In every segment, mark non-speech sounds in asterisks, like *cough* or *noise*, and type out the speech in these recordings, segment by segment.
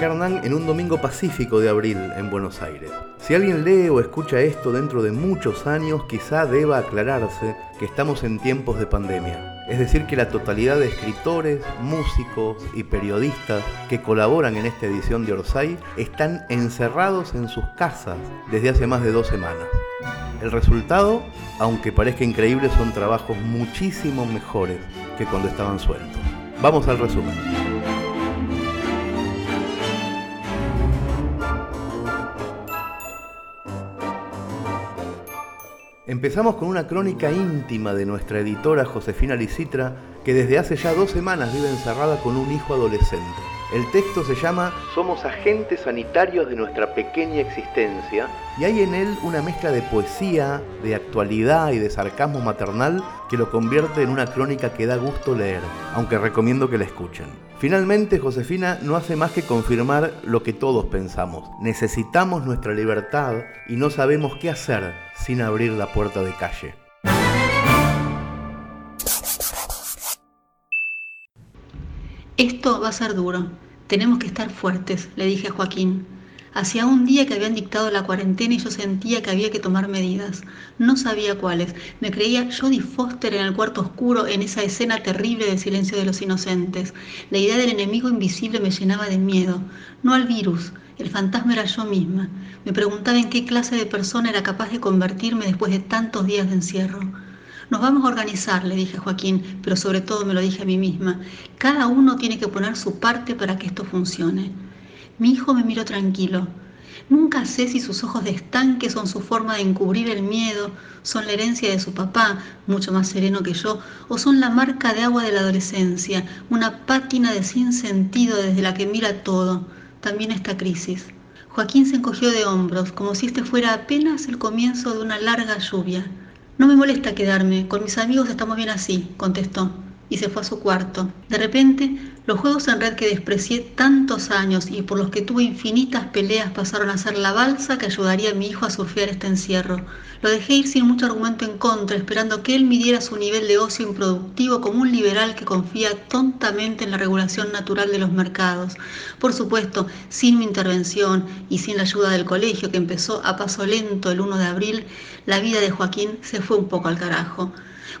En un domingo pacífico de abril en Buenos Aires. Si alguien lee o escucha esto dentro de muchos años, quizá deba aclararse que estamos en tiempos de pandemia. Es decir, que la totalidad de escritores, músicos y periodistas que colaboran en esta edición de Orsay están encerrados en sus casas desde hace más de dos semanas. El resultado, aunque parezca increíble, son trabajos muchísimo mejores que cuando estaban sueltos. Vamos al resumen. Empezamos con una crónica íntima de nuestra editora Josefina Licitra, que desde hace ya dos semanas vive encerrada con un hijo adolescente. El texto se llama Somos agentes sanitarios de nuestra pequeña existencia y hay en él una mezcla de poesía, de actualidad y de sarcasmo maternal que lo convierte en una crónica que da gusto leer, aunque recomiendo que la escuchen. Finalmente, Josefina no hace más que confirmar lo que todos pensamos. Necesitamos nuestra libertad y no sabemos qué hacer sin abrir la puerta de calle. Esto va a ser duro. Tenemos que estar fuertes, le dije a Joaquín. Hacía un día que habían dictado la cuarentena y yo sentía que había que tomar medidas. No sabía cuáles. Me creía Jodie Foster en el cuarto oscuro, en esa escena terrible del silencio de los inocentes. La idea del enemigo invisible me llenaba de miedo. No al virus. El fantasma era yo misma. Me preguntaba en qué clase de persona era capaz de convertirme después de tantos días de encierro. Nos vamos a organizar, le dije a Joaquín, pero sobre todo me lo dije a mí misma. Cada uno tiene que poner su parte para que esto funcione. Mi hijo me miró tranquilo. Nunca sé si sus ojos de estanque son su forma de encubrir el miedo, son la herencia de su papá, mucho más sereno que yo, o son la marca de agua de la adolescencia, una pátina de sinsentido desde la que mira todo, también esta crisis. Joaquín se encogió de hombros, como si este fuera apenas el comienzo de una larga lluvia. No me molesta quedarme, con mis amigos estamos bien así, contestó, y se fue a su cuarto. De repente los juegos en red que desprecié tantos años y por los que tuve infinitas peleas pasaron a ser la balsa que ayudaría a mi hijo a surfear este encierro. Lo dejé ir sin mucho argumento en contra, esperando que él midiera su nivel de ocio improductivo como un liberal que confía tontamente en la regulación natural de los mercados. Por supuesto, sin mi intervención y sin la ayuda del colegio que empezó a paso lento el 1 de abril, la vida de Joaquín se fue un poco al carajo.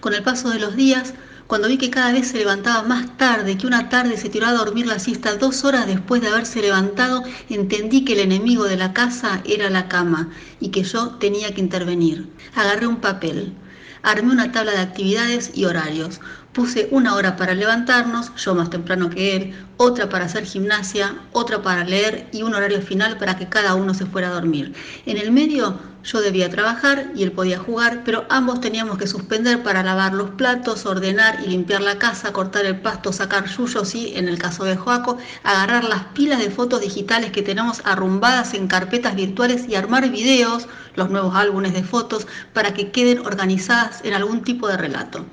Con el paso de los días, cuando vi que cada vez se levantaba más tarde, que una tarde se tiró a dormir la siesta dos horas después de haberse levantado, entendí que el enemigo de la casa era la cama y que yo tenía que intervenir. Agarré un papel, armé una tabla de actividades y horarios. Puse una hora para levantarnos, yo más temprano que él, otra para hacer gimnasia, otra para leer y un horario final para que cada uno se fuera a dormir. En el medio yo debía trabajar y él podía jugar, pero ambos teníamos que suspender para lavar los platos, ordenar y limpiar la casa, cortar el pasto, sacar yuyos y, en el caso de Joaco, agarrar las pilas de fotos digitales que tenemos arrumbadas en carpetas virtuales y armar videos, los nuevos álbumes de fotos, para que queden organizadas en algún tipo de relato.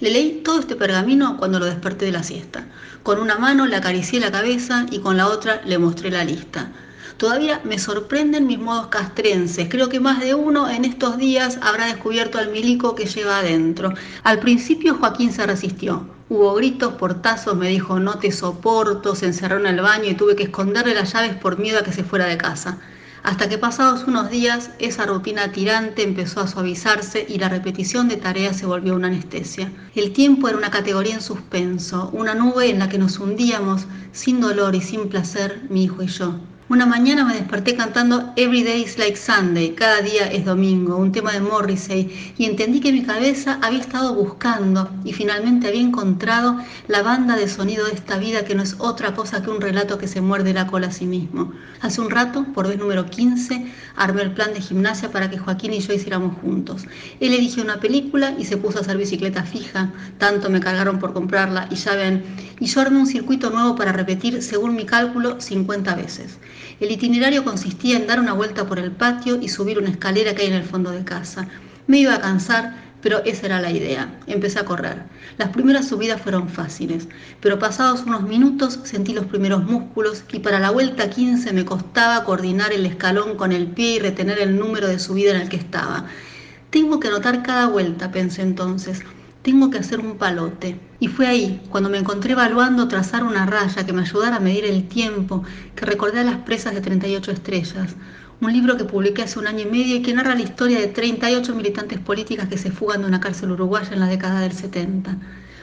Le leí todo este pergamino cuando lo desperté de la siesta. Con una mano le acaricié la cabeza y con la otra le mostré la lista. Todavía me sorprenden mis modos castrenses. Creo que más de uno en estos días habrá descubierto al milico que lleva adentro. Al principio Joaquín se resistió. Hubo gritos, portazos, me dijo no te soporto, se encerró en el baño y tuve que esconderle las llaves por miedo a que se fuera de casa hasta que pasados unos días esa rutina tirante empezó a suavizarse y la repetición de tareas se volvió una anestesia. El tiempo era una categoría en suspenso, una nube en la que nos hundíamos sin dolor y sin placer mi hijo y yo. Una mañana me desperté cantando Every Day is Like Sunday, cada día es domingo, un tema de Morrissey, y entendí que mi cabeza había estado buscando y finalmente había encontrado la banda de sonido de esta vida que no es otra cosa que un relato que se muerde la cola a sí mismo. Hace un rato, por vez número 15, armé el plan de gimnasia para que Joaquín y yo hiciéramos juntos. Él eligió una película y se puso a hacer bicicleta fija, tanto me cargaron por comprarla y ya ven, y yo armé un circuito nuevo para repetir, según mi cálculo, 50 veces. El itinerario consistía en dar una vuelta por el patio y subir una escalera que hay en el fondo de casa. Me iba a cansar, pero esa era la idea. Empecé a correr. Las primeras subidas fueron fáciles, pero pasados unos minutos sentí los primeros músculos y para la vuelta 15 me costaba coordinar el escalón con el pie y retener el número de subida en el que estaba. Tengo que anotar cada vuelta, pensé entonces. Tengo que hacer un palote. Y fue ahí, cuando me encontré evaluando trazar una raya que me ayudara a medir el tiempo, que recordé a las presas de 38 estrellas. Un libro que publiqué hace un año y medio y que narra la historia de 38 militantes políticas que se fugan de una cárcel uruguaya en la década del 70.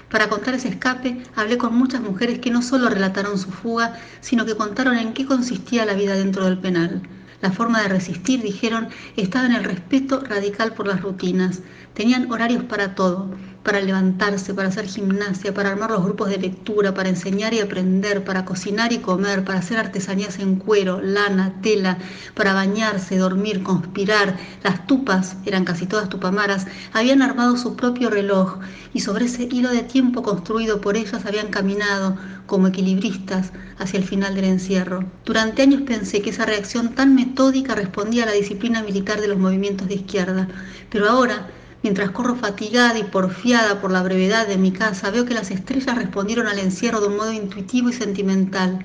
Para contar ese escape, hablé con muchas mujeres que no solo relataron su fuga, sino que contaron en qué consistía la vida dentro del penal. La forma de resistir, dijeron, estaba en el respeto radical por las rutinas. Tenían horarios para todo, para levantarse, para hacer gimnasia, para armar los grupos de lectura, para enseñar y aprender, para cocinar y comer, para hacer artesanías en cuero, lana, tela, para bañarse, dormir, conspirar. Las tupas, eran casi todas tupamaras, habían armado su propio reloj y sobre ese hilo de tiempo construido por ellas habían caminado como equilibristas hacia el final del encierro. Durante años pensé que esa reacción tan metódica respondía a la disciplina militar de los movimientos de izquierda, pero ahora, mientras corro fatigada y porfiada por la brevedad de mi casa, veo que las estrellas respondieron al encierro de un modo intuitivo y sentimental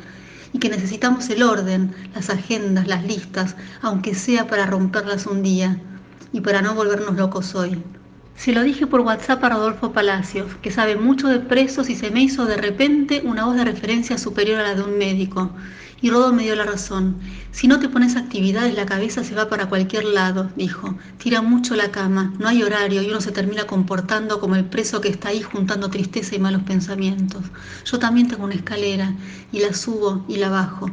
y que necesitamos el orden, las agendas, las listas, aunque sea para romperlas un día y para no volvernos locos hoy. Se lo dije por WhatsApp a Rodolfo Palacios, que sabe mucho de presos y se me hizo de repente una voz de referencia superior a la de un médico. Y Rodo me dio la razón. Si no te pones actividades, la cabeza se va para cualquier lado, dijo. Tira mucho la cama, no hay horario y uno se termina comportando como el preso que está ahí juntando tristeza y malos pensamientos. Yo también tengo una escalera y la subo y la bajo.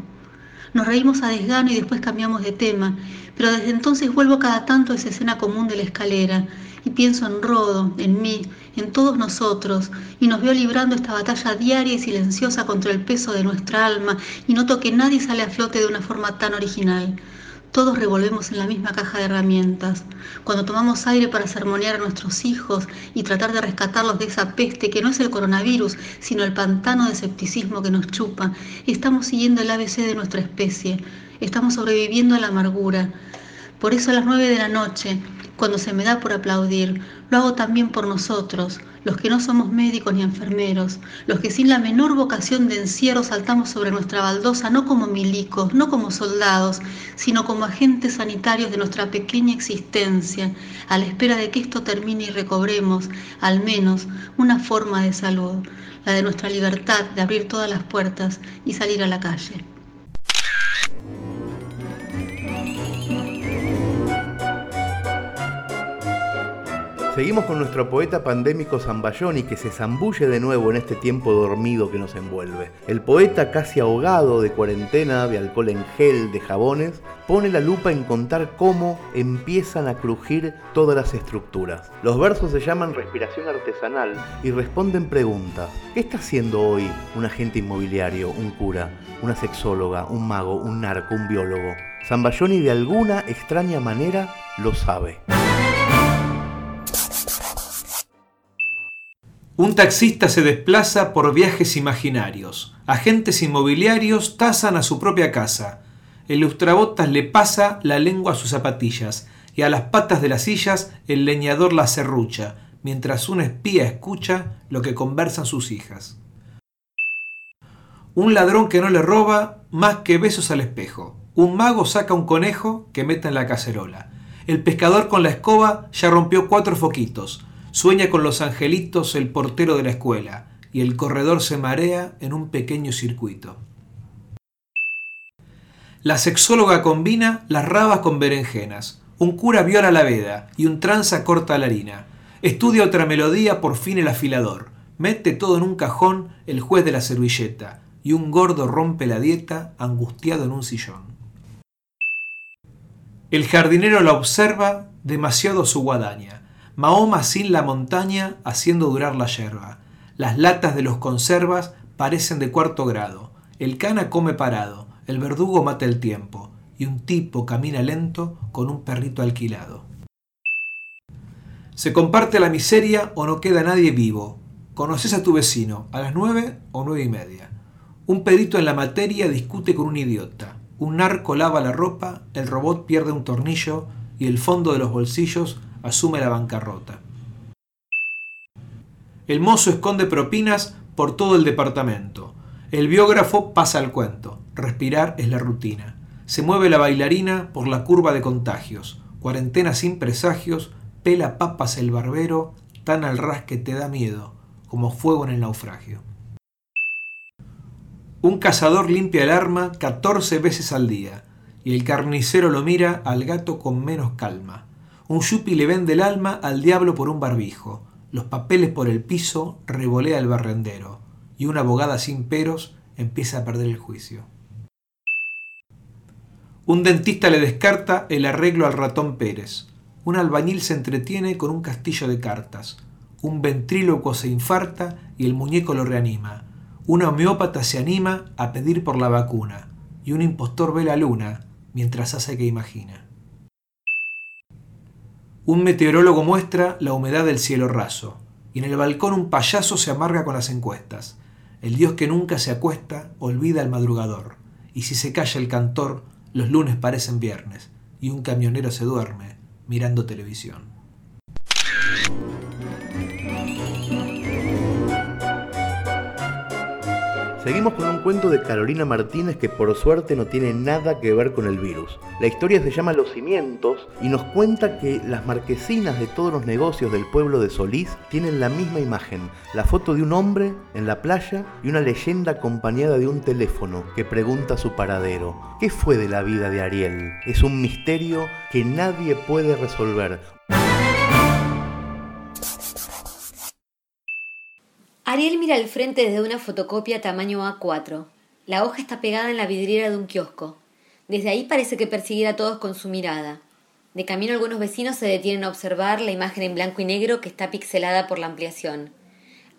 Nos reímos a desgano y después cambiamos de tema, pero desde entonces vuelvo cada tanto a esa escena común de la escalera y pienso en Rodo, en mí, en todos nosotros, y nos veo librando esta batalla diaria y silenciosa contra el peso de nuestra alma, y noto que nadie sale a flote de una forma tan original. Todos revolvemos en la misma caja de herramientas. Cuando tomamos aire para sermonear a nuestros hijos y tratar de rescatarlos de esa peste que no es el coronavirus, sino el pantano de escepticismo que nos chupa, estamos siguiendo el ABC de nuestra especie. Estamos sobreviviendo a la amargura. Por eso a las nueve de la noche, cuando se me da por aplaudir, lo hago también por nosotros, los que no somos médicos ni enfermeros, los que sin la menor vocación de encierro saltamos sobre nuestra baldosa no como milicos, no como soldados, sino como agentes sanitarios de nuestra pequeña existencia, a la espera de que esto termine y recobremos, al menos, una forma de salud, la de nuestra libertad de abrir todas las puertas y salir a la calle. Seguimos con nuestro poeta pandémico Zambayoni que se zambulle de nuevo en este tiempo dormido que nos envuelve. El poeta casi ahogado de cuarentena, de alcohol en gel, de jabones, pone la lupa en contar cómo empiezan a crujir todas las estructuras. Los versos se llaman Respiración Artesanal y responden preguntas. ¿Qué está haciendo hoy un agente inmobiliario, un cura, una sexóloga, un mago, un narco, un biólogo? Zambayoni de alguna extraña manera lo sabe. Un taxista se desplaza por viajes imaginarios. Agentes inmobiliarios tasan a su propia casa. El lustrabotas le pasa la lengua a sus zapatillas y a las patas de las sillas el leñador la serrucha, mientras un espía escucha lo que conversan sus hijas. Un ladrón que no le roba más que besos al espejo. Un mago saca un conejo que meta en la cacerola. El pescador con la escoba ya rompió cuatro foquitos. Sueña con los angelitos el portero de la escuela y el corredor se marea en un pequeño circuito. La sexóloga combina las rabas con berenjenas. Un cura viola la veda y un tranza corta la harina. Estudia otra melodía, por fin el afilador. Mete todo en un cajón el juez de la servilleta y un gordo rompe la dieta angustiado en un sillón. El jardinero la observa demasiado su guadaña Mahoma sin la montaña haciendo durar la yerba. Las latas de los conservas parecen de cuarto grado. El cana come parado, el verdugo mata el tiempo, y un tipo camina lento con un perrito alquilado. Se comparte la miseria o no queda nadie vivo. Conoces a tu vecino a las nueve o nueve y media. Un pedito en la materia discute con un idiota. Un narco lava la ropa, el robot pierde un tornillo y el fondo de los bolsillos asume la bancarrota. El mozo esconde propinas por todo el departamento. El biógrafo pasa al cuento. Respirar es la rutina. Se mueve la bailarina por la curva de contagios. Cuarentena sin presagios. Pela papas el barbero. tan al ras que te da miedo, como fuego en el naufragio. Un cazador limpia el arma 14 veces al día, y el carnicero lo mira al gato con menos calma. Un yupi le vende el alma al diablo por un barbijo, los papeles por el piso revolea el barrendero, y una abogada sin peros empieza a perder el juicio. Un dentista le descarta el arreglo al ratón Pérez. Un albañil se entretiene con un castillo de cartas. Un ventríloco se infarta y el muñeco lo reanima. Una homeópata se anima a pedir por la vacuna. Y un impostor ve la luna mientras hace que imagina. Un meteorólogo muestra la humedad del cielo raso. Y en el balcón un payaso se amarga con las encuestas. El dios que nunca se acuesta olvida al madrugador. Y si se calla el cantor, los lunes parecen viernes y un camionero se duerme mirando televisión. Seguimos con un cuento de Carolina Martínez que por suerte no tiene nada que ver con el virus. La historia se llama Los Cimientos y nos cuenta que las marquesinas de todos los negocios del pueblo de Solís tienen la misma imagen, la foto de un hombre en la playa y una leyenda acompañada de un teléfono que pregunta su paradero. ¿Qué fue de la vida de Ariel? Es un misterio que nadie puede resolver. Ariel mira al frente desde una fotocopia tamaño A4. La hoja está pegada en la vidriera de un kiosco. Desde ahí parece que persiguiera a todos con su mirada. De camino algunos vecinos se detienen a observar la imagen en blanco y negro que está pixelada por la ampliación.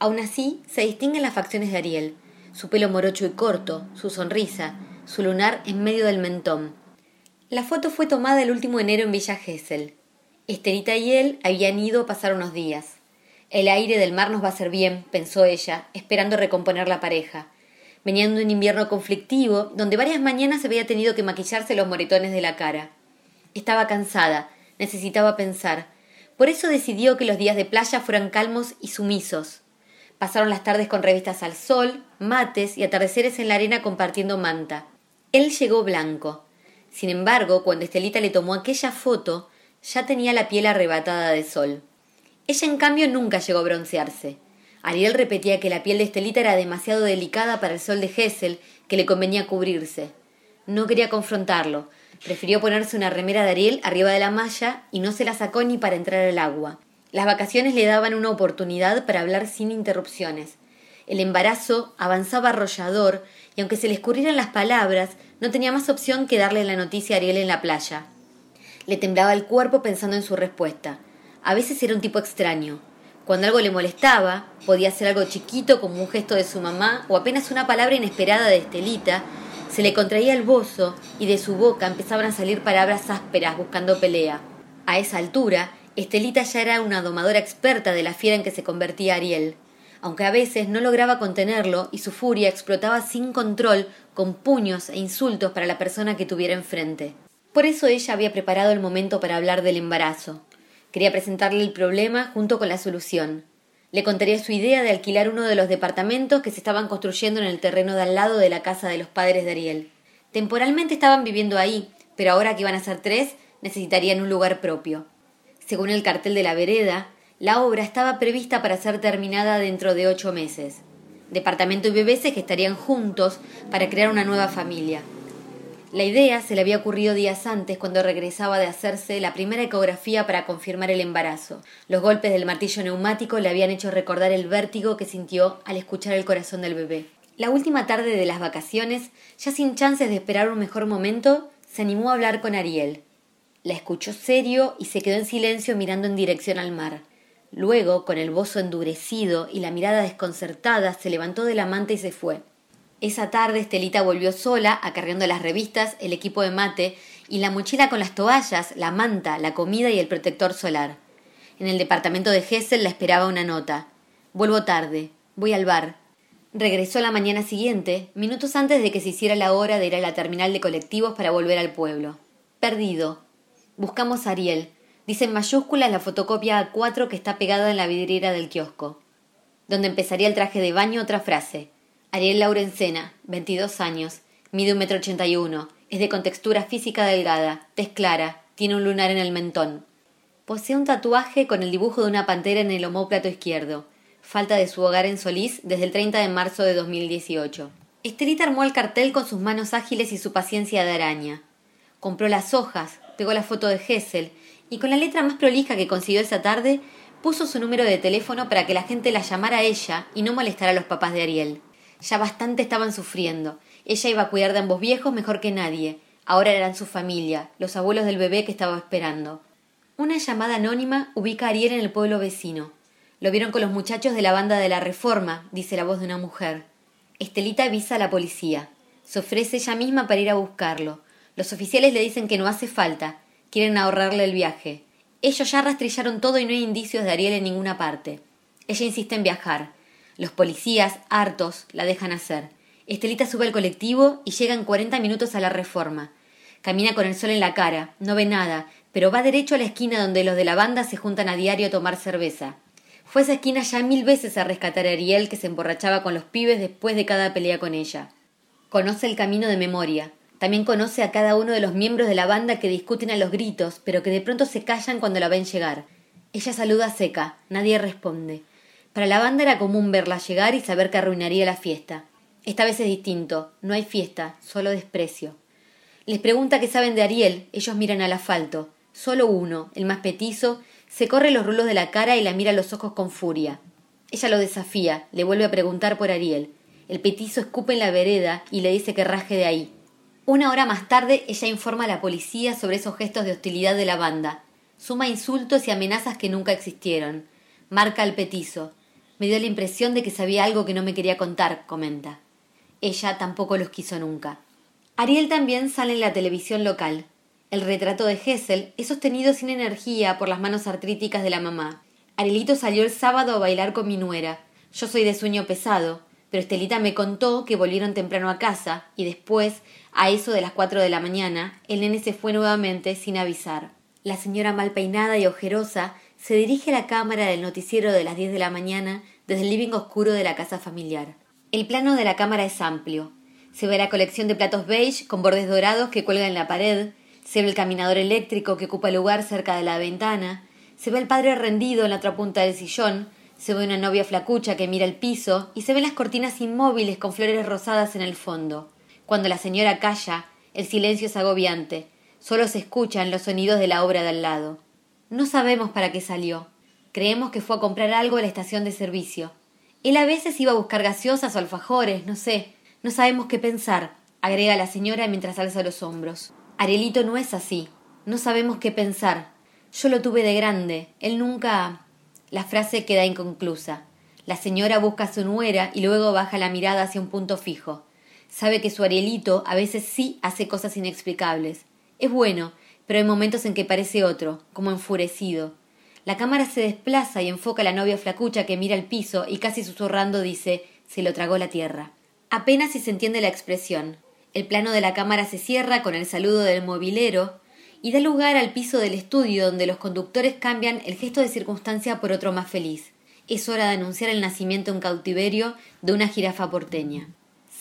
Aún así, se distinguen las facciones de Ariel, su pelo morocho y corto, su sonrisa, su lunar en medio del mentón. La foto fue tomada el último enero en Villa Gesell. Esterita y él habían ido a pasar unos días. El aire del mar nos va a hacer bien, pensó ella, esperando recomponer la pareja. Venían de un invierno conflictivo, donde varias mañanas había tenido que maquillarse los moretones de la cara. Estaba cansada, necesitaba pensar. Por eso decidió que los días de playa fueran calmos y sumisos. Pasaron las tardes con revistas al sol, mates y atardeceres en la arena compartiendo manta. Él llegó blanco. Sin embargo, cuando Estelita le tomó aquella foto, ya tenía la piel arrebatada de sol. Ella, en cambio, nunca llegó a broncearse. Ariel repetía que la piel de Estelita era demasiado delicada para el sol de Hessel, que le convenía cubrirse. No quería confrontarlo. Prefirió ponerse una remera de Ariel arriba de la malla y no se la sacó ni para entrar al agua. Las vacaciones le daban una oportunidad para hablar sin interrupciones. El embarazo avanzaba arrollador y aunque se le escurrieran las palabras, no tenía más opción que darle la noticia a Ariel en la playa. Le temblaba el cuerpo pensando en su respuesta. A veces era un tipo extraño. Cuando algo le molestaba, podía ser algo chiquito como un gesto de su mamá o apenas una palabra inesperada de Estelita, se le contraía el bozo y de su boca empezaban a salir palabras ásperas buscando pelea. A esa altura, Estelita ya era una domadora experta de la fiera en que se convertía Ariel, aunque a veces no lograba contenerlo y su furia explotaba sin control con puños e insultos para la persona que tuviera enfrente. Por eso ella había preparado el momento para hablar del embarazo. Quería presentarle el problema junto con la solución. Le contaría su idea de alquilar uno de los departamentos que se estaban construyendo en el terreno de al lado de la casa de los padres de Ariel. Temporalmente estaban viviendo ahí, pero ahora que iban a ser tres, necesitarían un lugar propio. Según el cartel de la vereda, la obra estaba prevista para ser terminada dentro de ocho meses. Departamento y bebés que estarían juntos para crear una nueva familia. La idea se le había ocurrido días antes cuando regresaba de hacerse la primera ecografía para confirmar el embarazo. Los golpes del martillo neumático le habían hecho recordar el vértigo que sintió al escuchar el corazón del bebé. La última tarde de las vacaciones, ya sin chances de esperar un mejor momento, se animó a hablar con Ariel. La escuchó serio y se quedó en silencio mirando en dirección al mar. Luego, con el bozo endurecido y la mirada desconcertada, se levantó de la manta y se fue. Esa tarde Estelita volvió sola, acarreando las revistas, el equipo de mate y la mochila con las toallas, la manta, la comida y el protector solar. En el departamento de Hessel la esperaba una nota. Vuelvo tarde. Voy al bar. Regresó la mañana siguiente, minutos antes de que se hiciera la hora de ir a la terminal de colectivos para volver al pueblo. Perdido. Buscamos a Ariel. Dice en mayúsculas la fotocopia A4 que está pegada en la vidriera del kiosco. Donde empezaría el traje de baño otra frase. Ariel Laurencena, 22 años, mide un metro ochenta y uno, es de contextura física delgada, tez clara, tiene un lunar en el mentón. Posee un tatuaje con el dibujo de una pantera en el omóplato izquierdo. Falta de su hogar en Solís desde el 30 de marzo de 2018. Estelita armó el cartel con sus manos ágiles y su paciencia de araña. Compró las hojas, pegó la foto de Hessel y con la letra más prolija que consiguió esa tarde puso su número de teléfono para que la gente la llamara a ella y no molestara a los papás de Ariel. Ya bastante estaban sufriendo. Ella iba a cuidar de ambos viejos mejor que nadie. Ahora eran su familia, los abuelos del bebé que estaba esperando. Una llamada anónima ubica a Ariel en el pueblo vecino. Lo vieron con los muchachos de la banda de la Reforma, dice la voz de una mujer. Estelita avisa a la policía. Se ofrece ella misma para ir a buscarlo. Los oficiales le dicen que no hace falta. Quieren ahorrarle el viaje. Ellos ya rastrillaron todo y no hay indicios de Ariel en ninguna parte. Ella insiste en viajar. Los policías, hartos, la dejan hacer. Estelita sube al colectivo y llega en cuarenta minutos a la reforma. Camina con el sol en la cara, no ve nada, pero va derecho a la esquina donde los de la banda se juntan a diario a tomar cerveza. Fue a esa esquina ya mil veces a rescatar a Ariel que se emborrachaba con los pibes después de cada pelea con ella. Conoce el camino de memoria. También conoce a cada uno de los miembros de la banda que discuten a los gritos, pero que de pronto se callan cuando la ven llegar. Ella saluda seca, nadie responde. Para la banda era común verla llegar y saber que arruinaría la fiesta. Esta vez es distinto, no hay fiesta, solo desprecio. Les pregunta qué saben de Ariel, ellos miran al asfalto. Solo uno, el más petizo, se corre los rulos de la cara y la mira a los ojos con furia. Ella lo desafía, le vuelve a preguntar por Ariel. El petizo escupe en la vereda y le dice que raje de ahí. Una hora más tarde, ella informa a la policía sobre esos gestos de hostilidad de la banda. Suma insultos y amenazas que nunca existieron. Marca al petizo. Me dio la impresión de que sabía algo que no me quería contar, comenta. Ella tampoco los quiso nunca. Ariel también sale en la televisión local. El retrato de Hessel es sostenido sin energía por las manos artríticas de la mamá. Arielito salió el sábado a bailar con mi nuera. Yo soy de sueño pesado, pero Estelita me contó que volvieron temprano a casa y después, a eso de las cuatro de la mañana, el nene se fue nuevamente sin avisar. La señora mal peinada y ojerosa se dirige a la cámara del noticiero de las diez de la mañana desde el living oscuro de la casa familiar. El plano de la cámara es amplio. Se ve la colección de platos beige con bordes dorados que cuelgan en la pared, se ve el caminador eléctrico que ocupa lugar cerca de la ventana. Se ve el padre rendido en la otra punta del sillón. Se ve una novia flacucha que mira el piso y se ven las cortinas inmóviles con flores rosadas en el fondo. Cuando la señora calla, el silencio es agobiante. Solo se escuchan los sonidos de la obra de al lado. No sabemos para qué salió. Creemos que fue a comprar algo a la estación de servicio. Él a veces iba a buscar gaseosas o alfajores, no sé. No sabemos qué pensar, agrega la señora mientras alza los hombros. Arielito no es así. No sabemos qué pensar. Yo lo tuve de grande. Él nunca. La frase queda inconclusa. La señora busca a su nuera y luego baja la mirada hacia un punto fijo. Sabe que su Arielito a veces sí hace cosas inexplicables. Es bueno, pero hay momentos en que parece otro, como enfurecido. La cámara se desplaza y enfoca a la novia flacucha que mira el piso y casi susurrando dice se lo tragó la tierra. Apenas si se entiende la expresión. El plano de la cámara se cierra con el saludo del mobilero y da lugar al piso del estudio donde los conductores cambian el gesto de circunstancia por otro más feliz. Es hora de anunciar el nacimiento en cautiverio de una jirafa porteña.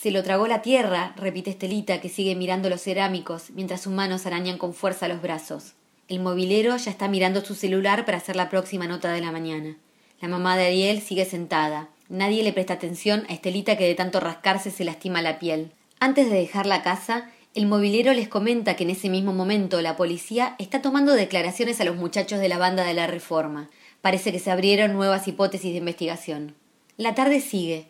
Se lo tragó la tierra, repite Estelita, que sigue mirando los cerámicos mientras sus manos arañan con fuerza los brazos. El mobilero ya está mirando su celular para hacer la próxima nota de la mañana. La mamá de Ariel sigue sentada. Nadie le presta atención a Estelita que de tanto rascarse se lastima la piel. Antes de dejar la casa, el mobilero les comenta que en ese mismo momento la policía está tomando declaraciones a los muchachos de la banda de la Reforma. Parece que se abrieron nuevas hipótesis de investigación. La tarde sigue.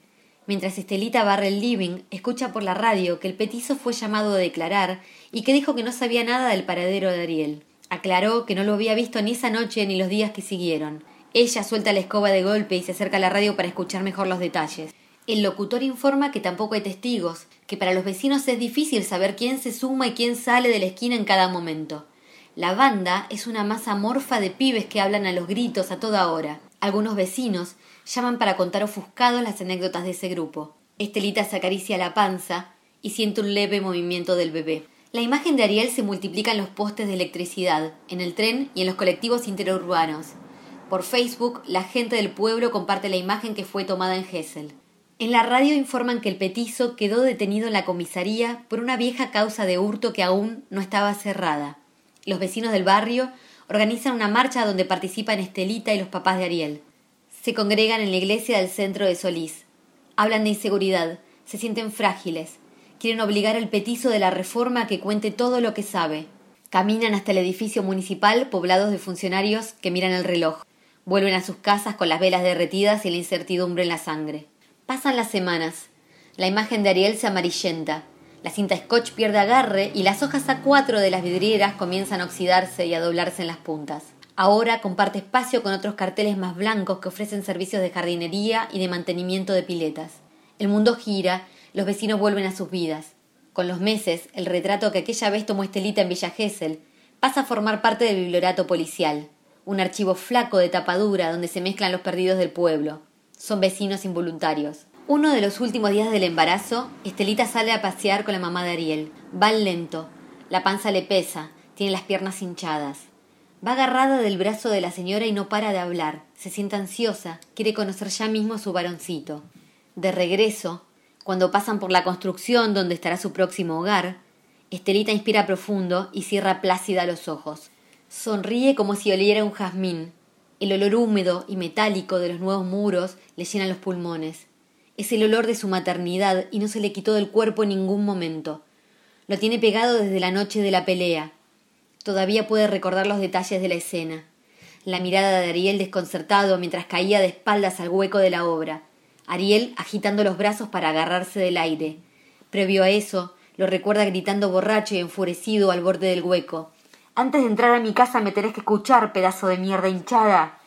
Mientras Estelita barre el living, escucha por la radio que el petizo fue llamado a declarar y que dijo que no sabía nada del paradero de Ariel. Aclaró que no lo había visto ni esa noche ni los días que siguieron. Ella suelta la escoba de golpe y se acerca a la radio para escuchar mejor los detalles. El locutor informa que tampoco hay testigos, que para los vecinos es difícil saber quién se suma y quién sale de la esquina en cada momento. La banda es una masa morfa de pibes que hablan a los gritos a toda hora. Algunos vecinos llaman para contar ofuscados las anécdotas de ese grupo. Estelita se acaricia la panza y siente un leve movimiento del bebé. La imagen de Ariel se multiplica en los postes de electricidad, en el tren y en los colectivos interurbanos. Por Facebook, la gente del pueblo comparte la imagen que fue tomada en Gessel. En la radio informan que el petizo quedó detenido en la comisaría por una vieja causa de hurto que aún no estaba cerrada. Los vecinos del barrio organizan una marcha donde participan Estelita y los papás de Ariel. Se congregan en la iglesia del centro de Solís. Hablan de inseguridad, se sienten frágiles. Quieren obligar al petizo de la reforma a que cuente todo lo que sabe. Caminan hasta el edificio municipal poblados de funcionarios que miran el reloj. Vuelven a sus casas con las velas derretidas y la incertidumbre en la sangre. Pasan las semanas. La imagen de Ariel se amarillenta. La cinta scotch pierde agarre y las hojas A4 de las vidrieras comienzan a oxidarse y a doblarse en las puntas. Ahora comparte espacio con otros carteles más blancos que ofrecen servicios de jardinería y de mantenimiento de piletas. El mundo gira, los vecinos vuelven a sus vidas. Con los meses, el retrato que aquella vez tomó Estelita en Villa Gesell pasa a formar parte del bibliorato policial, un archivo flaco de tapadura donde se mezclan los perdidos del pueblo. Son vecinos involuntarios. Uno de los últimos días del embarazo, Estelita sale a pasear con la mamá de Ariel. Va lento. La panza le pesa. Tiene las piernas hinchadas. Va agarrada del brazo de la señora y no para de hablar. Se siente ansiosa. Quiere conocer ya mismo a su varoncito. De regreso, cuando pasan por la construcción donde estará su próximo hogar, Estelita inspira profundo y cierra plácida los ojos. Sonríe como si oliera un jazmín. El olor húmedo y metálico de los nuevos muros le llena los pulmones. Es el olor de su maternidad y no se le quitó del cuerpo en ningún momento. Lo tiene pegado desde la noche de la pelea. Todavía puede recordar los detalles de la escena. La mirada de Ariel desconcertado mientras caía de espaldas al hueco de la obra. Ariel agitando los brazos para agarrarse del aire. Previo a eso, lo recuerda gritando borracho y enfurecido al borde del hueco. Antes de entrar a mi casa me tenés que escuchar, pedazo de mierda hinchada.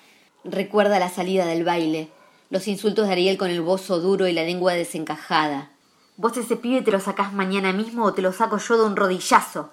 Recuerda la salida del baile los insultos de Ariel con el bozo duro y la lengua desencajada. Vos ese pibe te lo sacás mañana mismo o te lo saco yo de un rodillazo,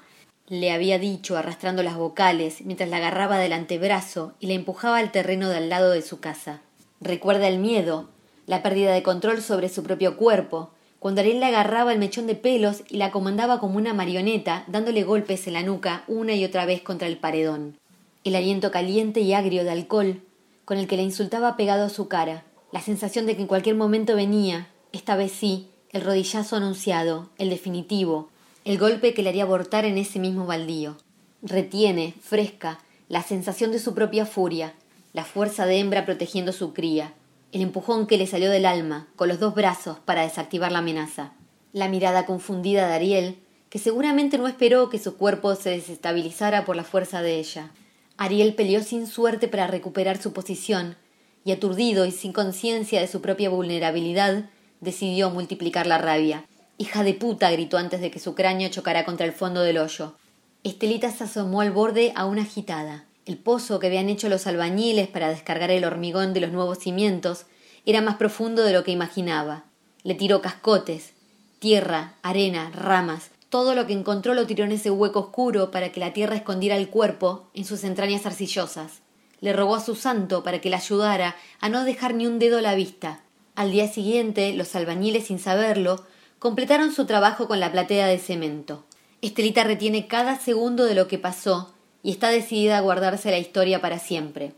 le había dicho arrastrando las vocales mientras la agarraba del antebrazo y la empujaba al terreno de al lado de su casa. Recuerda el miedo, la pérdida de control sobre su propio cuerpo, cuando Ariel le agarraba el mechón de pelos y la comandaba como una marioneta, dándole golpes en la nuca una y otra vez contra el paredón. El aliento caliente y agrio de alcohol, con el que la insultaba pegado a su cara, la sensación de que en cualquier momento venía, esta vez sí, el rodillazo anunciado, el definitivo, el golpe que le haría abortar en ese mismo baldío. Retiene, fresca, la sensación de su propia furia, la fuerza de hembra protegiendo su cría, el empujón que le salió del alma, con los dos brazos, para desactivar la amenaza. La mirada confundida de Ariel, que seguramente no esperó que su cuerpo se desestabilizara por la fuerza de ella. Ariel peleó sin suerte para recuperar su posición, y aturdido y sin conciencia de su propia vulnerabilidad, decidió multiplicar la rabia. Hija de puta, gritó antes de que su cráneo chocara contra el fondo del hoyo. Estelita se asomó al borde a una agitada. El pozo que habían hecho los albañiles para descargar el hormigón de los nuevos cimientos era más profundo de lo que imaginaba. Le tiró cascotes, tierra, arena, ramas, todo lo que encontró lo tiró en ese hueco oscuro para que la tierra escondiera el cuerpo en sus entrañas arcillosas le rogó a su santo para que la ayudara a no dejar ni un dedo a la vista. Al día siguiente, los albañiles, sin saberlo, completaron su trabajo con la platea de cemento. Estelita retiene cada segundo de lo que pasó y está decidida a guardarse la historia para siempre.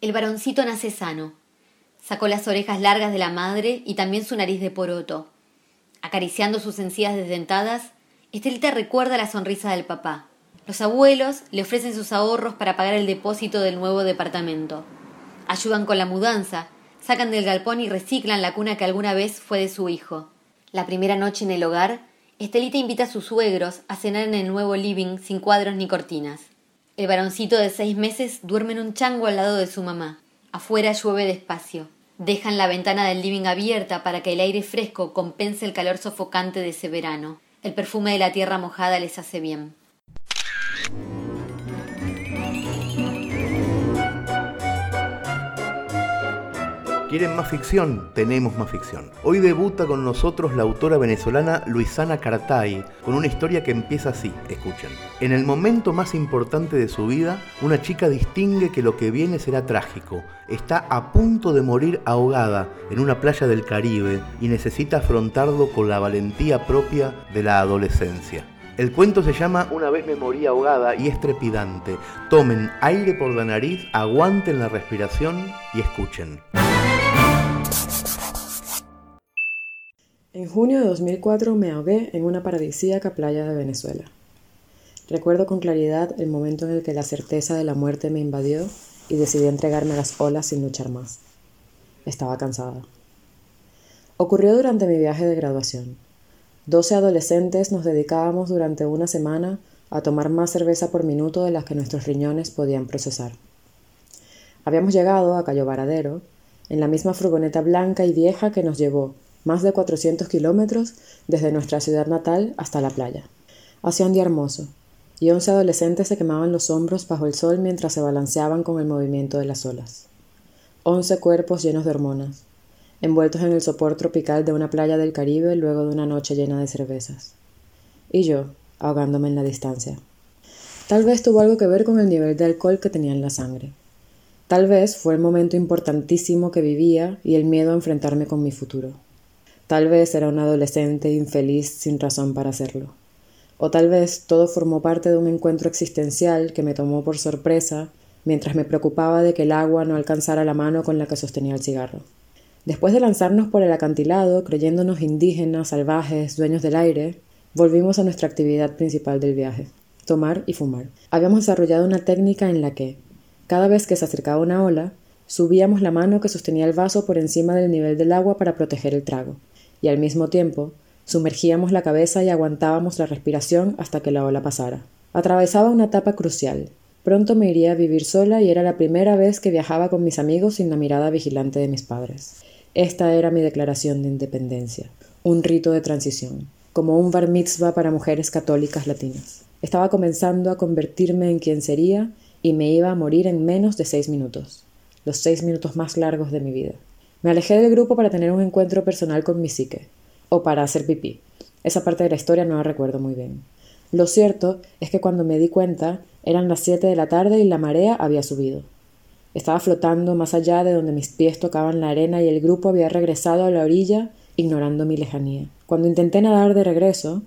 El varoncito nace sano. Sacó las orejas largas de la madre y también su nariz de poroto. Acariciando sus encías desdentadas, Estelita recuerda la sonrisa del papá. Los abuelos le ofrecen sus ahorros para pagar el depósito del nuevo departamento. Ayudan con la mudanza, sacan del galpón y reciclan la cuna que alguna vez fue de su hijo. La primera noche en el hogar, Estelita invita a sus suegros a cenar en el nuevo living sin cuadros ni cortinas. El varoncito de seis meses duerme en un chango al lado de su mamá. Afuera llueve despacio. Dejan la ventana del living abierta para que el aire fresco compense el calor sofocante de ese verano. El perfume de la tierra mojada les hace bien. ¿Quieren más ficción? Tenemos más ficción. Hoy debuta con nosotros la autora venezolana Luisana Cartay, con una historia que empieza así, escuchen. En el momento más importante de su vida, una chica distingue que lo que viene será trágico. Está a punto de morir ahogada en una playa del Caribe y necesita afrontarlo con la valentía propia de la adolescencia. El cuento se llama Una vez me morí ahogada y es trepidante. Tomen aire por la nariz, aguanten la respiración y escuchen. En junio de 2004 me ahogué en una paradisíaca playa de Venezuela. Recuerdo con claridad el momento en el que la certeza de la muerte me invadió y decidí entregarme a las olas sin luchar más. Estaba cansada. Ocurrió durante mi viaje de graduación. Doce adolescentes nos dedicábamos durante una semana a tomar más cerveza por minuto de las que nuestros riñones podían procesar. Habíamos llegado a Cayo Varadero en la misma furgoneta blanca y vieja que nos llevó más de 400 kilómetros desde nuestra ciudad natal hasta la playa. Hacía un día hermoso, y once adolescentes se quemaban los hombros bajo el sol mientras se balanceaban con el movimiento de las olas. Once cuerpos llenos de hormonas, envueltos en el sopor tropical de una playa del Caribe luego de una noche llena de cervezas. Y yo, ahogándome en la distancia. Tal vez tuvo algo que ver con el nivel de alcohol que tenía en la sangre. Tal vez fue el momento importantísimo que vivía y el miedo a enfrentarme con mi futuro. Tal vez era un adolescente infeliz sin razón para hacerlo. O tal vez todo formó parte de un encuentro existencial que me tomó por sorpresa mientras me preocupaba de que el agua no alcanzara la mano con la que sostenía el cigarro. Después de lanzarnos por el acantilado, creyéndonos indígenas, salvajes, dueños del aire, volvimos a nuestra actividad principal del viaje, tomar y fumar. Habíamos desarrollado una técnica en la que, cada vez que se acercaba una ola, subíamos la mano que sostenía el vaso por encima del nivel del agua para proteger el trago, y al mismo tiempo sumergíamos la cabeza y aguantábamos la respiración hasta que la ola pasara. Atravesaba una etapa crucial. Pronto me iría a vivir sola y era la primera vez que viajaba con mis amigos sin la mirada vigilante de mis padres. Esta era mi declaración de independencia, un rito de transición, como un bar mitzvah para mujeres católicas latinas. Estaba comenzando a convertirme en quien sería y me iba a morir en menos de seis minutos, los seis minutos más largos de mi vida. Me alejé del grupo para tener un encuentro personal con mi psique, o para hacer pipí. Esa parte de la historia no la recuerdo muy bien. Lo cierto es que cuando me di cuenta eran las siete de la tarde y la marea había subido. Estaba flotando más allá de donde mis pies tocaban la arena y el grupo había regresado a la orilla ignorando mi lejanía. Cuando intenté nadar de regreso,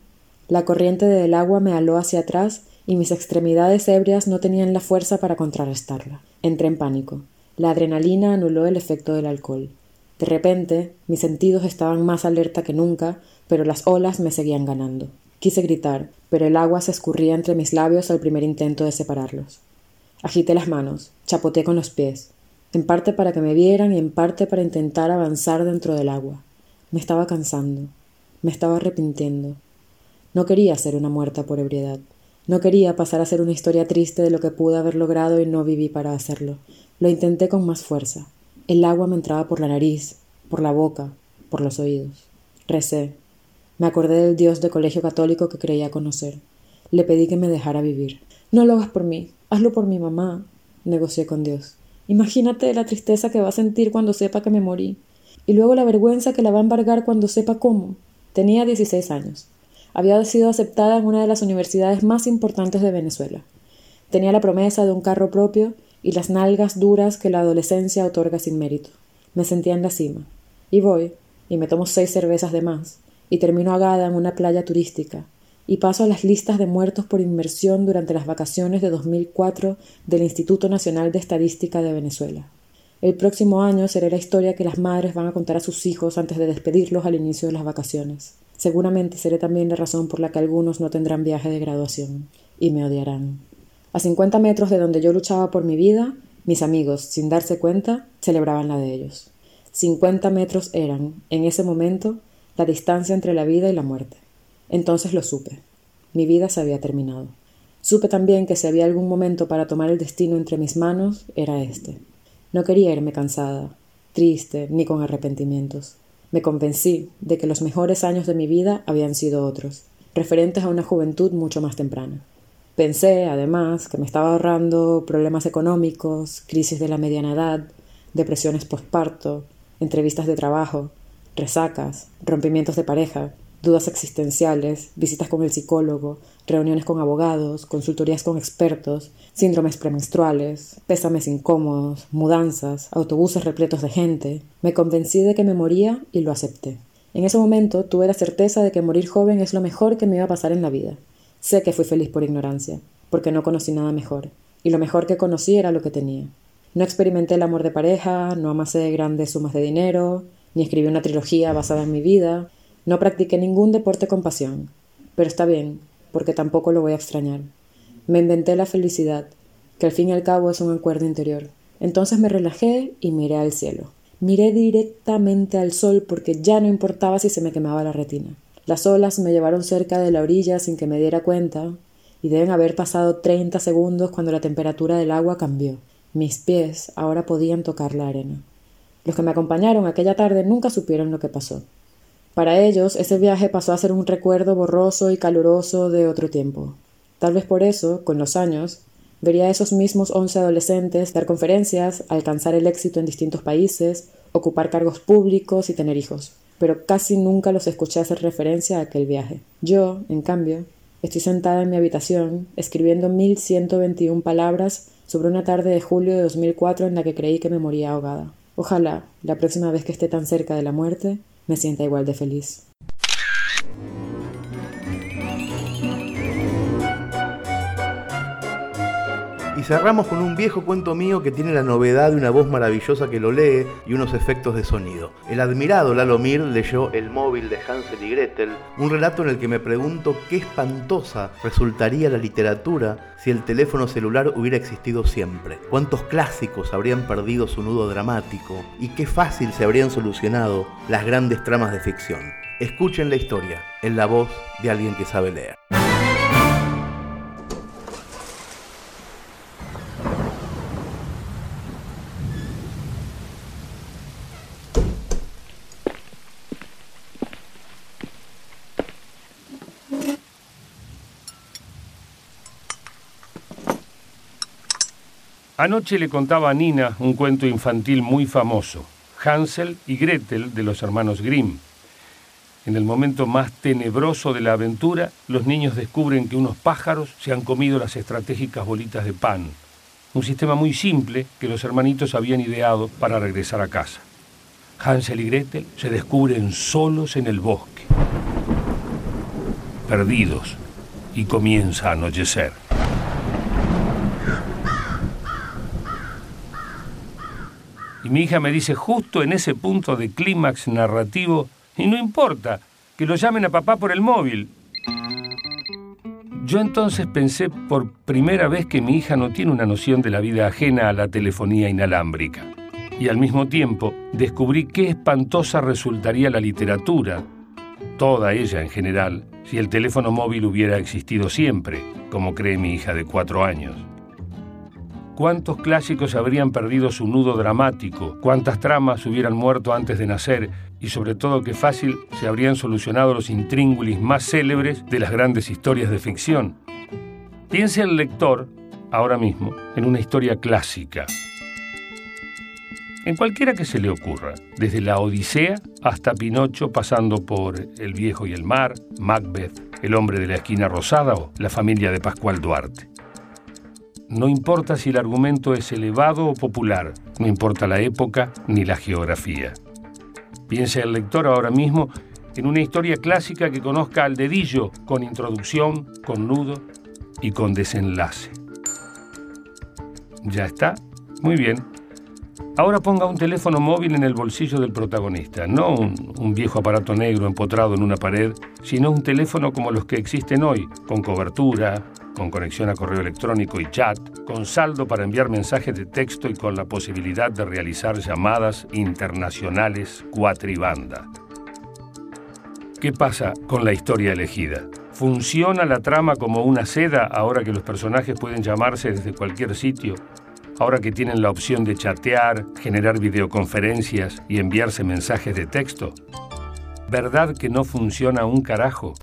la corriente del agua me aló hacia atrás y mis extremidades ebrias no tenían la fuerza para contrarrestarla. Entré en pánico. La adrenalina anuló el efecto del alcohol. De repente, mis sentidos estaban más alerta que nunca, pero las olas me seguían ganando. Quise gritar, pero el agua se escurría entre mis labios al primer intento de separarlos. Agité las manos, chapoteé con los pies, en parte para que me vieran y en parte para intentar avanzar dentro del agua. Me estaba cansando, me estaba arrepintiendo. No quería ser una muerta por ebriedad. No quería pasar a ser una historia triste de lo que pude haber logrado y no viví para hacerlo. Lo intenté con más fuerza. El agua me entraba por la nariz, por la boca, por los oídos. Recé. Me acordé del Dios de colegio católico que creía conocer. Le pedí que me dejara vivir. No lo hagas por mí, hazlo por mi mamá, negocié con Dios. Imagínate la tristeza que va a sentir cuando sepa que me morí, y luego la vergüenza que la va a embargar cuando sepa cómo. Tenía 16 años. Había sido aceptada en una de las universidades más importantes de Venezuela. Tenía la promesa de un carro propio y las nalgas duras que la adolescencia otorga sin mérito. Me sentía en la cima. Y voy, y me tomo seis cervezas de más, y termino agada en una playa turística, y paso a las listas de muertos por inmersión durante las vacaciones de 2004 del Instituto Nacional de Estadística de Venezuela. El próximo año será la historia que las madres van a contar a sus hijos antes de despedirlos al inicio de las vacaciones. Seguramente seré también la razón por la que algunos no tendrán viaje de graduación y me odiarán. A cincuenta metros de donde yo luchaba por mi vida, mis amigos, sin darse cuenta, celebraban la de ellos. Cincuenta metros eran, en ese momento, la distancia entre la vida y la muerte. Entonces lo supe. Mi vida se había terminado. Supe también que si había algún momento para tomar el destino entre mis manos, era este. No quería irme cansada, triste, ni con arrepentimientos. Me convencí de que los mejores años de mi vida habían sido otros, referentes a una juventud mucho más temprana. Pensé, además, que me estaba ahorrando problemas económicos, crisis de la mediana edad, depresiones postparto, entrevistas de trabajo, resacas, rompimientos de pareja, dudas existenciales, visitas con el psicólogo, reuniones con abogados, consultorías con expertos, síndromes premenstruales, pésames incómodos, mudanzas, autobuses repletos de gente. Me convencí de que me moría y lo acepté. En ese momento tuve la certeza de que morir joven es lo mejor que me iba a pasar en la vida. Sé que fui feliz por ignorancia, porque no conocí nada mejor, y lo mejor que conocí era lo que tenía. No experimenté el amor de pareja, no amasé grandes sumas de dinero, ni escribí una trilogía basada en mi vida, no practiqué ningún deporte con pasión, pero está bien, porque tampoco lo voy a extrañar. Me inventé la felicidad, que al fin y al cabo es un acuerdo interior. Entonces me relajé y miré al cielo. Miré directamente al sol porque ya no importaba si se me quemaba la retina. Las olas me llevaron cerca de la orilla sin que me diera cuenta, y deben haber pasado treinta segundos cuando la temperatura del agua cambió. Mis pies ahora podían tocar la arena. Los que me acompañaron aquella tarde nunca supieron lo que pasó. Para ellos, ese viaje pasó a ser un recuerdo borroso y caluroso de otro tiempo. Tal vez por eso, con los años, vería a esos mismos once adolescentes dar conferencias, alcanzar el éxito en distintos países, ocupar cargos públicos y tener hijos. Pero casi nunca los escuché hacer referencia a aquel viaje. Yo, en cambio, estoy sentada en mi habitación, escribiendo 1121 palabras sobre una tarde de julio de 2004 en la que creí que me moría ahogada. Ojalá, la próxima vez que esté tan cerca de la muerte, me sienta igual de feliz. Y cerramos con un viejo cuento mío que tiene la novedad de una voz maravillosa que lo lee y unos efectos de sonido. El admirado Lalo Mir leyó El móvil de Hansel y Gretel, un relato en el que me pregunto qué espantosa resultaría la literatura si el teléfono celular hubiera existido siempre. Cuántos clásicos habrían perdido su nudo dramático y qué fácil se habrían solucionado las grandes tramas de ficción. Escuchen la historia en la voz de alguien que sabe leer. Anoche le contaba a Nina un cuento infantil muy famoso, Hansel y Gretel de los hermanos Grimm. En el momento más tenebroso de la aventura, los niños descubren que unos pájaros se han comido las estratégicas bolitas de pan, un sistema muy simple que los hermanitos habían ideado para regresar a casa. Hansel y Gretel se descubren solos en el bosque, perdidos, y comienza a anochecer. Mi hija me dice justo en ese punto de clímax narrativo, y no importa, que lo llamen a papá por el móvil. Yo entonces pensé por primera vez que mi hija no tiene una noción de la vida ajena a la telefonía inalámbrica. Y al mismo tiempo descubrí qué espantosa resultaría la literatura, toda ella en general, si el teléfono móvil hubiera existido siempre, como cree mi hija de cuatro años cuántos clásicos habrían perdido su nudo dramático, cuántas tramas hubieran muerto antes de nacer y sobre todo qué fácil se habrían solucionado los intríngulis más célebres de las grandes historias de ficción. Piense el lector, ahora mismo, en una historia clásica. En cualquiera que se le ocurra, desde la Odisea hasta Pinocho, pasando por El viejo y el mar, Macbeth, El hombre de la esquina rosada o La familia de Pascual Duarte. No importa si el argumento es elevado o popular, no importa la época ni la geografía. Piensa el lector ahora mismo en una historia clásica que conozca al dedillo, con introducción, con nudo y con desenlace. ¿Ya está? Muy bien. Ahora ponga un teléfono móvil en el bolsillo del protagonista, no un, viejo aparato negro empotrado en una pared, sino un teléfono como los que existen hoy, con cobertura, con conexión a correo electrónico y chat, con saldo para enviar mensajes de texto y con la posibilidad de realizar llamadas internacionales cuatribanda. ¿Qué pasa con la historia elegida? ¿Funciona la trama como una seda ahora que los personajes pueden llamarse desde cualquier sitio? Ahora que tienen la opción de chatear, generar videoconferencias y enviarse mensajes de texto. ¿Verdad que no funciona un carajo?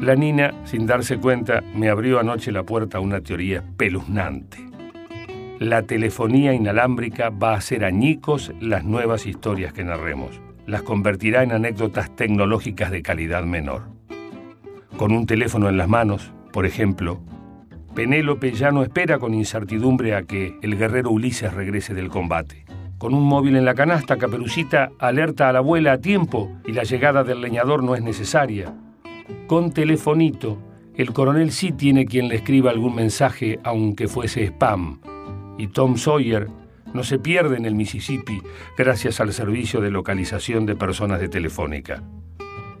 La Nina, sin darse cuenta, me abrió anoche la puerta a una teoría espeluznante. La telefonía inalámbrica va a hacer añicos las nuevas historias que narremos. Las convertirá en anécdotas tecnológicas de calidad menor. Con un teléfono en las manos, por ejemplo, Penélope ya no espera con incertidumbre a que el guerrero Ulises regrese del combate. Con un móvil en la canasta, Caperucita alerta a la abuela a tiempo y la llegada del leñador no es necesaria con telefonito, el coronel sí tiene quien le escriba algún mensaje aunque fuese spam. Y Tom Sawyer no se pierde en el Mississippi gracias al servicio de localización de personas de Telefónica.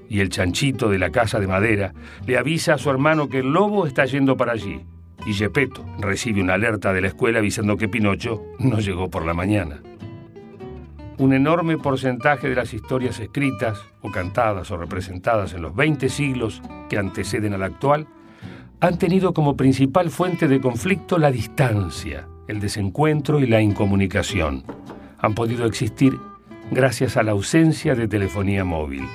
y el chanchito de la casa de madera le avisa a su hermano que el lobo está yendo para allí. Y Gepetto recibe una alerta de la escuela avisando que Pinocho no llegó por la mañana. Un enorme porcentaje de las historias escritas o cantadas o representadas en los 20 siglos que anteceden al actual han tenido como principal fuente de conflicto la distancia, el desencuentro y la incomunicación. Han podido existir gracias a la ausencia de telefonía móvil.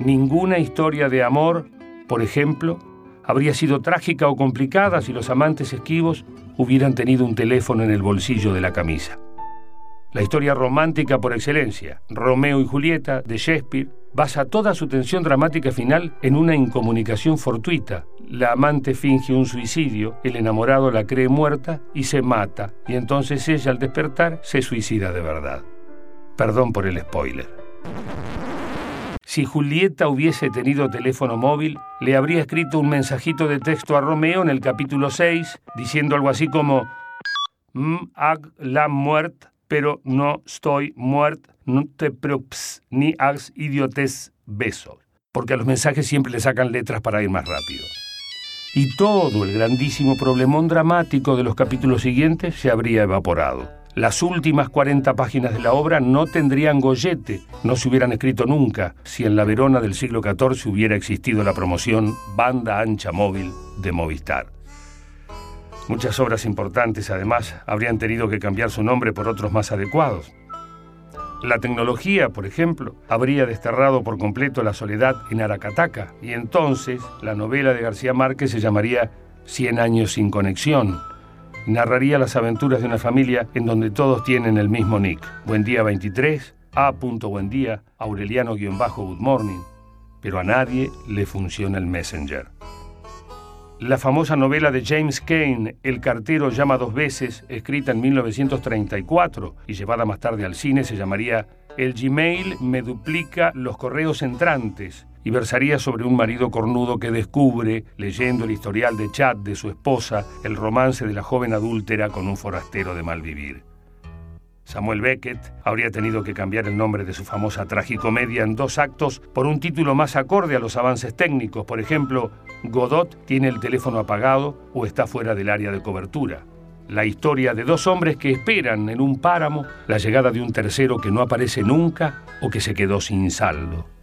Ninguna historia de amor, por ejemplo, habría sido trágica o complicada si los amantes esquivos hubieran tenido un teléfono en el bolsillo de la camisa. La historia romántica por excelencia, Romeo y Julieta, de Shakespeare, basa toda su tensión dramática final en una incomunicación fortuita. La amante finge un suicidio, el enamorado la cree muerta y se mata, y entonces ella al despertar se suicida de verdad. Perdón por el spoiler. Si Julieta hubiese tenido teléfono móvil, le habría escrito un mensajito de texto a Romeo en el capítulo 6, diciendo algo así como, mm, ag la muert, pero no estoy muert, no te preocupes, ni hagas idiotes besos. Porque a los mensajes siempre le sacan letras para ir más rápido. Y todo el grandísimo problemón dramático de los capítulos siguientes se habría evaporado. Las últimas 40 páginas de la obra no tendrían gollete, no se hubieran escrito nunca si en la Verona del siglo XIV hubiera existido la promoción Banda Ancha Móvil de Movistar. Muchas obras importantes, además, habrían tenido que cambiar su nombre por otros más adecuados. La tecnología, por ejemplo, habría desterrado por completo la soledad en Aracataca, y entonces la novela de García Márquez se llamaría Cien años sin conexión, narraría las aventuras de una familia en donde todos tienen el mismo nick. Buen día 23, A. Buen día, Aureliano-Good Morning. Pero a nadie le funciona el Messenger. La famosa novela de James Kane, El cartero llama dos veces, escrita en 1934 y llevada más tarde al cine, se llamaría El Gmail me duplica los correos entrantes y versaría sobre un marido cornudo que descubre, leyendo el historial de chat de su esposa, el romance de la joven adúltera con un forastero de mal vivir. Samuel Beckett habría tenido que cambiar el nombre de su famosa tragicomedia en dos actos por un título más acorde a los avances técnicos. Por ejemplo, Godot tiene el teléfono apagado o está fuera del área de cobertura. La historia de dos hombres que esperan en un páramo la llegada de un tercero que no aparece nunca o que se quedó sin saldo.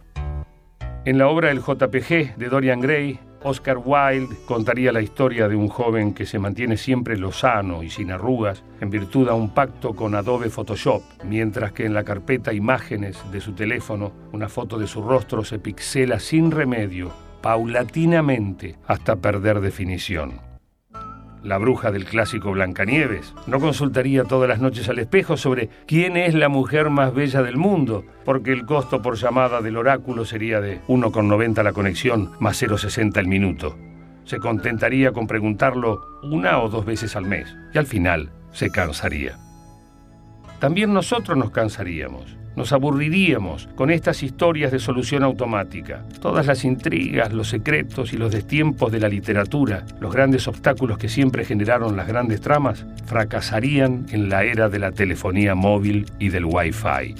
En la obra El JPG de Dorian Gray, Oscar Wilde contaría la historia de un joven que se mantiene siempre lozano y sin arrugas en virtud a un pacto con Adobe Photoshop, mientras que en la carpeta Imágenes de su teléfono una foto de su rostro se pixela sin remedio, paulatinamente, hasta perder definición la bruja del clásico Blancanieves. No consultaría todas las noches al espejo sobre quién es la mujer más bella del mundo, porque el costo por llamada del oráculo sería de 1,90 la conexión más 0,60 el minuto. Se contentaría con preguntarlo una o dos veces al mes y al final se cansaría. También nosotros nos cansaríamos. Nos aburriríamos con estas historias de solución automática. Todas las intrigas, los secretos y los destiempos de la literatura, los grandes obstáculos que siempre generaron las grandes tramas, fracasarían en la era de la telefonía móvil y del Wi-Fi.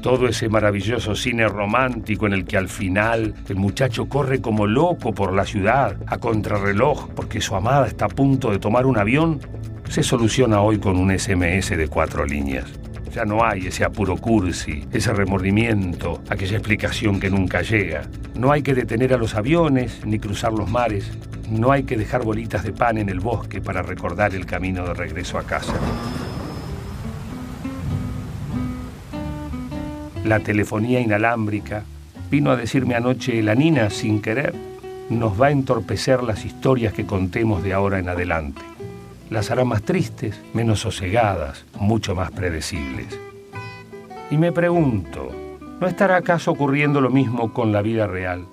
Todo ese maravilloso cine romántico en el que al final el muchacho corre como loco por la ciudad a contrarreloj porque su amada está a punto de tomar un avión, se soluciona hoy con un SMS de cuatro líneas. No hay ese apuro cursi, ese remordimiento, aquella explicación que nunca llega. No hay que detener a los aviones ni cruzar los mares. No hay que dejar bolitas de pan en el bosque para recordar el camino de regreso a casa. La telefonía inalámbrica, vino a decirme anoche la Nina sin querer, nos va a entorpecer las historias que contemos de ahora en adelante las hará más tristes, menos sosegadas, mucho más predecibles. Y me pregunto, ¿no estará acaso ocurriendo lo mismo con la vida real?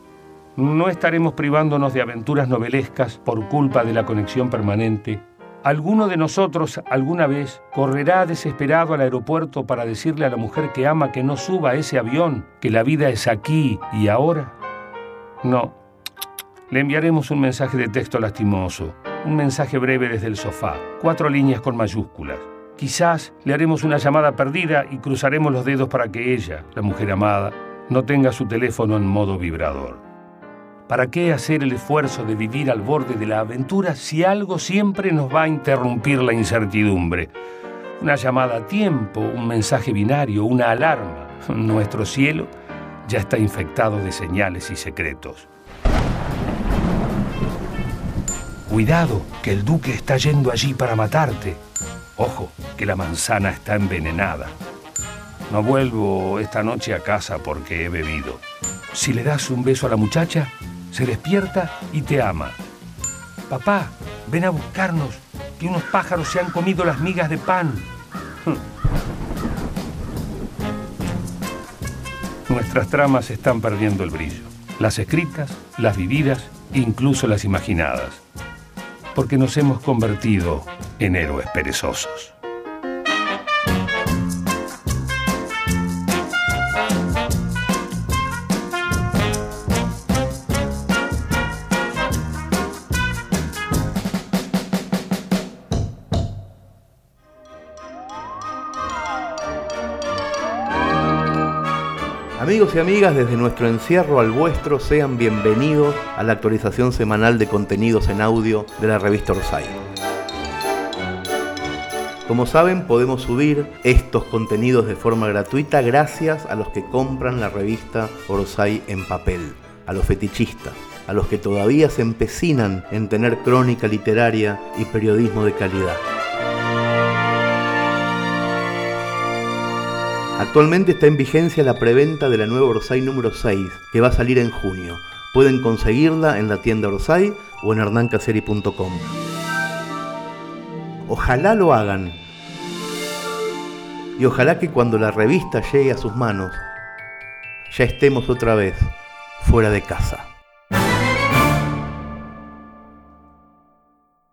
¿No estaremos privándonos de aventuras novelescas por culpa de la conexión permanente? ¿Alguno de nosotros alguna vez correrá desesperado al aeropuerto para decirle a la mujer que ama que no suba a ese avión, que la vida es aquí y ahora? No. Le enviaremos un mensaje de texto lastimoso, un mensaje breve desde el sofá, cuatro líneas con mayúsculas. Quizás le haremos una llamada perdida y cruzaremos los dedos para que ella, la mujer amada, no tenga su teléfono en modo vibrador. ¿Para qué hacer el esfuerzo de vivir al borde de la aventura si algo siempre nos va a interrumpir la incertidumbre? Una llamada a tiempo, un mensaje binario, una alarma. *laughs* Nuestro cielo ya está infectado de señales y secretos. Cuidado, que el duque está yendo allí para matarte. Ojo, que la manzana está envenenada. No vuelvo esta noche a casa porque he bebido. Si le das un beso a la muchacha, se despierta y te ama. Papá, ven a buscarnos, que unos pájaros se han comido las migas de pan. Nuestras tramas están perdiendo el brillo. Las escritas, las vividas, incluso las imaginadas. Porque nos hemos convertido en héroes perezosos. Amigos y amigas, desde nuestro encierro al vuestro, sean bienvenidos a la actualización semanal de contenidos en audio de la revista Orsay. Como saben, podemos subir estos contenidos de forma gratuita gracias a los que compran la revista Orsay en papel, a los fetichistas, a los que todavía se empecinan en tener crónica literaria y periodismo de calidad. Actualmente está en vigencia la preventa de la nueva Orsay número 6, que va a salir en junio. Pueden conseguirla en la tienda Orsay o en hernancaseri.com. Ojalá lo hagan. Y ojalá que cuando la revista llegue a sus manos, ya estemos otra vez fuera de casa.